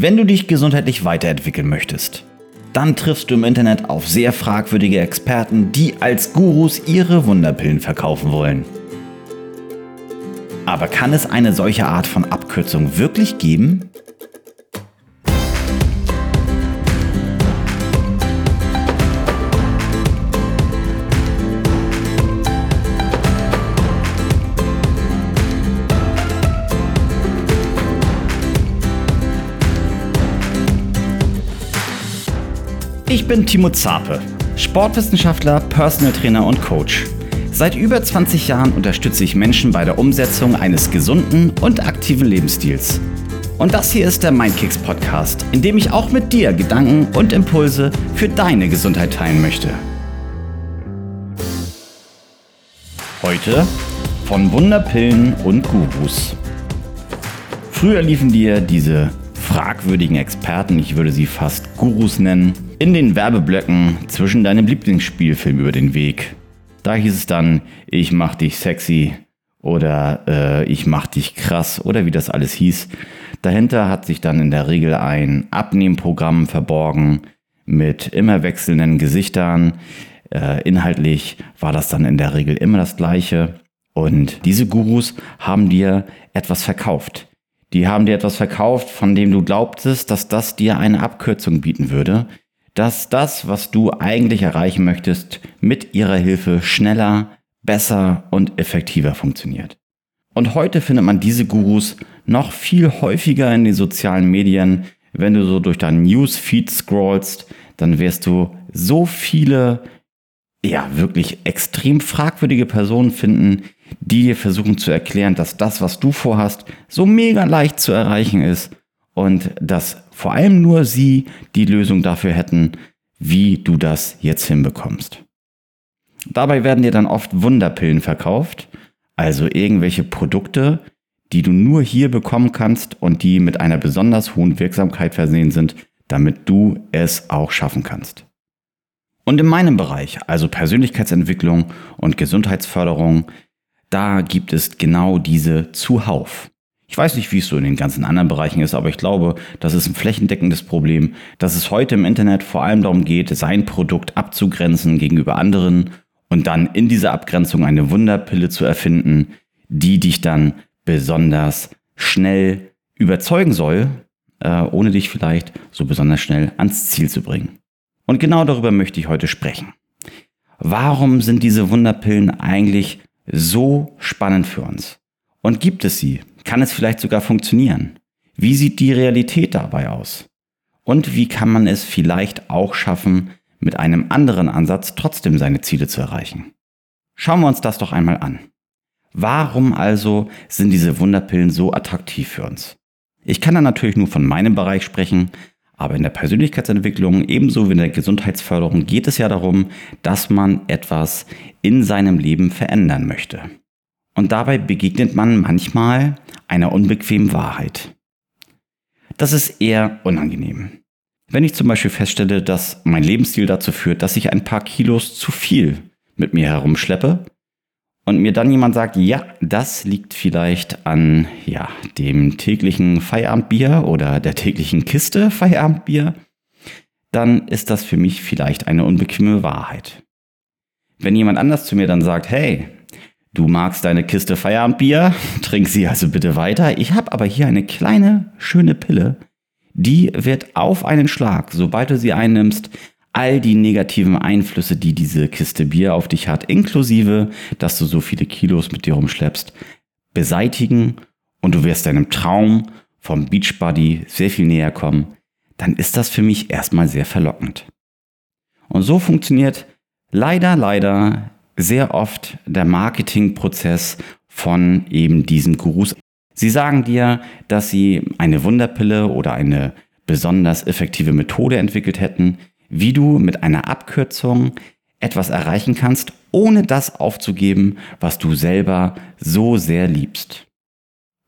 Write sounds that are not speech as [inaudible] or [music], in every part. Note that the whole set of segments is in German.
Wenn du dich gesundheitlich weiterentwickeln möchtest, dann triffst du im Internet auf sehr fragwürdige Experten, die als Gurus ihre Wunderpillen verkaufen wollen. Aber kann es eine solche Art von Abkürzung wirklich geben? Bin Timo Zape, Sportwissenschaftler, Personal Trainer und Coach. Seit über 20 Jahren unterstütze ich Menschen bei der Umsetzung eines gesunden und aktiven Lebensstils. Und das hier ist der Mindkicks Podcast, in dem ich auch mit dir Gedanken und Impulse für deine Gesundheit teilen möchte. Heute von Wunderpillen und Gurus. Früher liefen dir diese fragwürdigen Experten, ich würde sie fast Gurus nennen, in den Werbeblöcken zwischen deinem Lieblingsspielfilm über den Weg. Da hieß es dann, ich mach dich sexy oder äh, ich mach dich krass oder wie das alles hieß. Dahinter hat sich dann in der Regel ein Abnehmprogramm verborgen mit immer wechselnden Gesichtern. Äh, inhaltlich war das dann in der Regel immer das gleiche. Und diese Gurus haben dir etwas verkauft. Die haben dir etwas verkauft, von dem du glaubtest, dass das dir eine Abkürzung bieten würde, dass das, was du eigentlich erreichen möchtest, mit ihrer Hilfe schneller, besser und effektiver funktioniert. Und heute findet man diese Gurus noch viel häufiger in den sozialen Medien. Wenn du so durch deinen Newsfeed scrollst, dann wirst du so viele, ja, wirklich extrem fragwürdige Personen finden, die dir versuchen zu erklären, dass das, was du vorhast, so mega leicht zu erreichen ist und dass vor allem nur sie die Lösung dafür hätten, wie du das jetzt hinbekommst. Dabei werden dir dann oft Wunderpillen verkauft, also irgendwelche Produkte, die du nur hier bekommen kannst und die mit einer besonders hohen Wirksamkeit versehen sind, damit du es auch schaffen kannst. Und in meinem Bereich, also Persönlichkeitsentwicklung und Gesundheitsförderung, da gibt es genau diese zuhauf. Ich weiß nicht, wie es so in den ganzen anderen Bereichen ist, aber ich glaube, das ist ein flächendeckendes Problem, dass es heute im Internet vor allem darum geht, sein Produkt abzugrenzen gegenüber anderen und dann in dieser Abgrenzung eine Wunderpille zu erfinden, die dich dann besonders schnell überzeugen soll, äh, ohne dich vielleicht so besonders schnell ans Ziel zu bringen. Und genau darüber möchte ich heute sprechen. Warum sind diese Wunderpillen eigentlich so spannend für uns? Und gibt es sie? Kann es vielleicht sogar funktionieren? Wie sieht die Realität dabei aus? Und wie kann man es vielleicht auch schaffen, mit einem anderen Ansatz trotzdem seine Ziele zu erreichen? Schauen wir uns das doch einmal an. Warum also sind diese Wunderpillen so attraktiv für uns? Ich kann da natürlich nur von meinem Bereich sprechen, aber in der Persönlichkeitsentwicklung ebenso wie in der Gesundheitsförderung geht es ja darum, dass man etwas in seinem Leben verändern möchte. Und dabei begegnet man manchmal einer unbequemen Wahrheit. Das ist eher unangenehm. Wenn ich zum Beispiel feststelle, dass mein Lebensstil dazu führt, dass ich ein paar Kilos zu viel mit mir herumschleppe und mir dann jemand sagt, ja, das liegt vielleicht an ja, dem täglichen Feierabendbier oder der täglichen Kiste Feierabendbier, dann ist das für mich vielleicht eine unbequeme Wahrheit. Wenn jemand anders zu mir dann sagt, hey, Du magst deine Kiste Feierabendbier, [laughs] trink sie also bitte weiter. Ich habe aber hier eine kleine, schöne Pille. Die wird auf einen Schlag, sobald du sie einnimmst, all die negativen Einflüsse, die diese Kiste Bier auf dich hat, inklusive, dass du so viele Kilos mit dir rumschleppst, beseitigen und du wirst deinem Traum vom Beachbody sehr viel näher kommen, dann ist das für mich erstmal sehr verlockend. Und so funktioniert leider, leider sehr oft der Marketingprozess von eben diesen Gurus. Sie sagen dir, dass sie eine Wunderpille oder eine besonders effektive Methode entwickelt hätten, wie du mit einer Abkürzung etwas erreichen kannst, ohne das aufzugeben, was du selber so sehr liebst.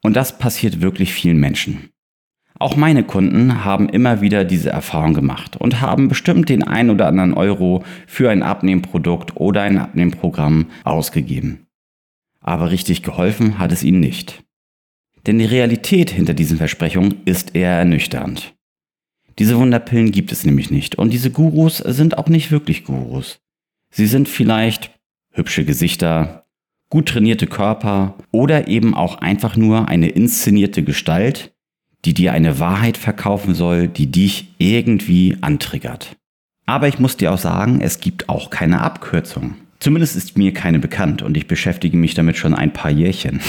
Und das passiert wirklich vielen Menschen. Auch meine Kunden haben immer wieder diese Erfahrung gemacht und haben bestimmt den ein oder anderen Euro für ein Abnehmprodukt oder ein Abnehmprogramm ausgegeben. Aber richtig geholfen hat es ihnen nicht. Denn die Realität hinter diesen Versprechungen ist eher ernüchternd. Diese Wunderpillen gibt es nämlich nicht. Und diese Gurus sind auch nicht wirklich Gurus. Sie sind vielleicht hübsche Gesichter, gut trainierte Körper oder eben auch einfach nur eine inszenierte Gestalt, die dir eine Wahrheit verkaufen soll, die dich irgendwie antriggert. Aber ich muss dir auch sagen, es gibt auch keine Abkürzung. Zumindest ist mir keine bekannt und ich beschäftige mich damit schon ein paar Jährchen.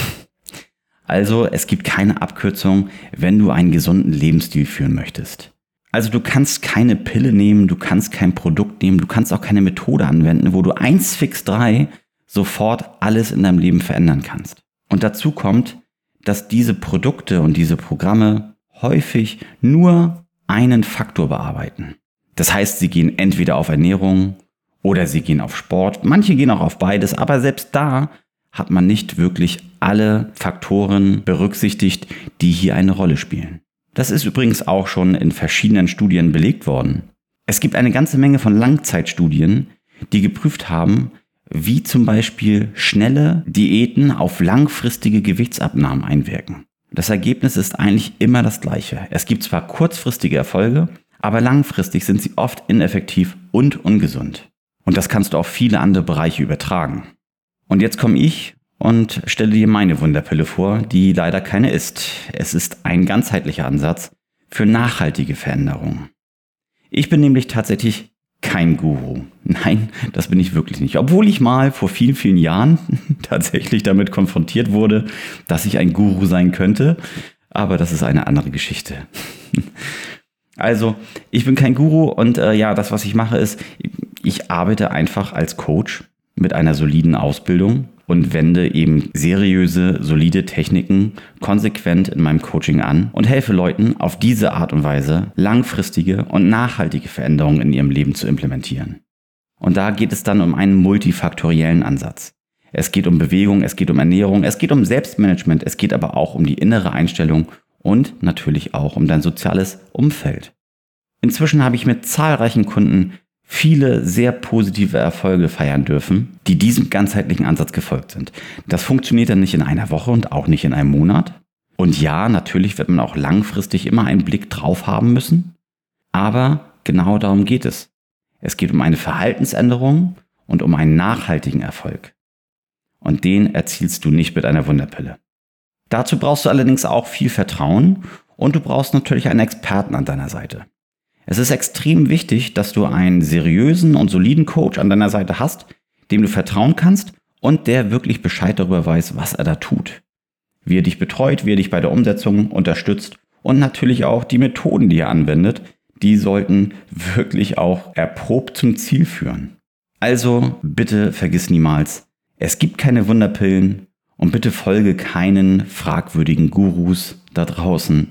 Also es gibt keine Abkürzung, wenn du einen gesunden Lebensstil führen möchtest. Also du kannst keine Pille nehmen, du kannst kein Produkt nehmen, du kannst auch keine Methode anwenden, wo du eins fix drei sofort alles in deinem Leben verändern kannst. Und dazu kommt, dass diese Produkte und diese Programme häufig nur einen Faktor bearbeiten. Das heißt, sie gehen entweder auf Ernährung oder sie gehen auf Sport. Manche gehen auch auf beides, aber selbst da hat man nicht wirklich alle Faktoren berücksichtigt, die hier eine Rolle spielen. Das ist übrigens auch schon in verschiedenen Studien belegt worden. Es gibt eine ganze Menge von Langzeitstudien, die geprüft haben, wie zum Beispiel schnelle Diäten auf langfristige Gewichtsabnahmen einwirken. Das Ergebnis ist eigentlich immer das gleiche. Es gibt zwar kurzfristige Erfolge, aber langfristig sind sie oft ineffektiv und ungesund. Und das kannst du auf viele andere Bereiche übertragen. Und jetzt komme ich und stelle dir meine Wunderpille vor, die leider keine ist. Es ist ein ganzheitlicher Ansatz für nachhaltige Veränderungen. Ich bin nämlich tatsächlich kein Guru. Nein, das bin ich wirklich nicht. Obwohl ich mal vor vielen, vielen Jahren [laughs] tatsächlich damit konfrontiert wurde, dass ich ein Guru sein könnte. Aber das ist eine andere Geschichte. [laughs] Also, ich bin kein Guru und äh, ja, das, was ich mache, ist, ich arbeite einfach als Coach mit einer soliden Ausbildung und wende eben seriöse, solide Techniken konsequent in meinem Coaching an und helfe Leuten auf diese Art und Weise langfristige und nachhaltige Veränderungen in ihrem Leben zu implementieren. Und da geht es dann um einen multifaktoriellen Ansatz. Es geht um Bewegung, es geht um Ernährung, es geht um Selbstmanagement, es geht aber auch um die innere Einstellung und natürlich auch um dein soziales Umfeld. Inzwischen habe ich mit zahlreichen Kunden viele sehr positive Erfolge feiern dürfen, die diesem ganzheitlichen Ansatz gefolgt sind. Das funktioniert dann nicht in einer Woche und auch nicht in einem Monat. Und ja, natürlich wird man auch langfristig immer einen Blick drauf haben müssen. Aber genau darum geht es. Es geht um eine Verhaltensänderung und um einen nachhaltigen Erfolg. Und den erzielst du nicht mit einer Wunderpille. Dazu brauchst du allerdings auch viel Vertrauen und du brauchst natürlich einen Experten an deiner Seite. Es ist extrem wichtig, dass du einen seriösen und soliden Coach an deiner Seite hast, dem du vertrauen kannst und der wirklich Bescheid darüber weiß, was er da tut. Wie er dich betreut, wie er dich bei der Umsetzung unterstützt und natürlich auch die Methoden, die er anwendet, die sollten wirklich auch erprobt zum Ziel führen. Also bitte vergiss niemals, es gibt keine Wunderpillen und bitte folge keinen fragwürdigen Gurus da draußen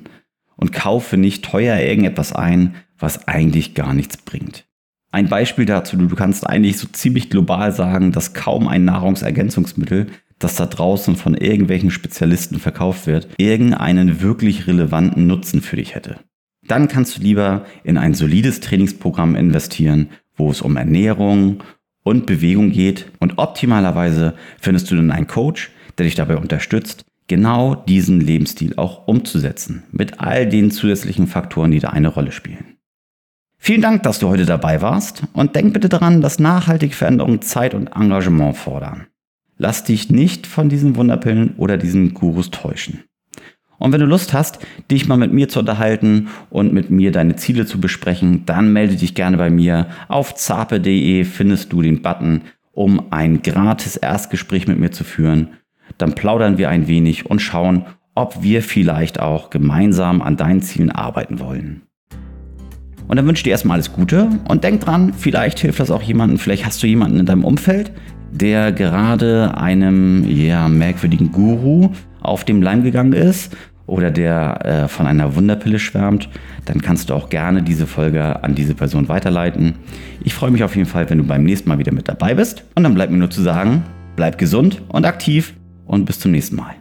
und kaufe nicht teuer irgendetwas ein, was eigentlich gar nichts bringt. Ein Beispiel dazu, du kannst eigentlich so ziemlich global sagen, dass kaum ein Nahrungsergänzungsmittel, das da draußen von irgendwelchen Spezialisten verkauft wird, irgendeinen wirklich relevanten Nutzen für dich hätte. Dann kannst du lieber in ein solides Trainingsprogramm investieren, wo es um Ernährung und Bewegung geht und optimalerweise findest du dann einen Coach, der dich dabei unterstützt, genau diesen Lebensstil auch umzusetzen, mit all den zusätzlichen Faktoren, die da eine Rolle spielen. Vielen Dank, dass du heute dabei warst und denk bitte daran, dass nachhaltige Veränderungen Zeit und Engagement fordern. Lass dich nicht von diesen Wunderpillen oder diesen Gurus täuschen. Und wenn du Lust hast, dich mal mit mir zu unterhalten und mit mir deine Ziele zu besprechen, dann melde dich gerne bei mir. Auf zape.de findest du den Button, um ein gratis Erstgespräch mit mir zu führen. Dann plaudern wir ein wenig und schauen, ob wir vielleicht auch gemeinsam an deinen Zielen arbeiten wollen. Und dann wünsche ich dir erstmal alles Gute und denk dran, vielleicht hilft das auch jemandem, vielleicht hast du jemanden in deinem Umfeld, der gerade einem ja, merkwürdigen Guru auf dem Leim gegangen ist oder der äh, von einer Wunderpille schwärmt, dann kannst du auch gerne diese Folge an diese Person weiterleiten. Ich freue mich auf jeden Fall, wenn du beim nächsten Mal wieder mit dabei bist. Und dann bleibt mir nur zu sagen, bleib gesund und aktiv und bis zum nächsten Mal.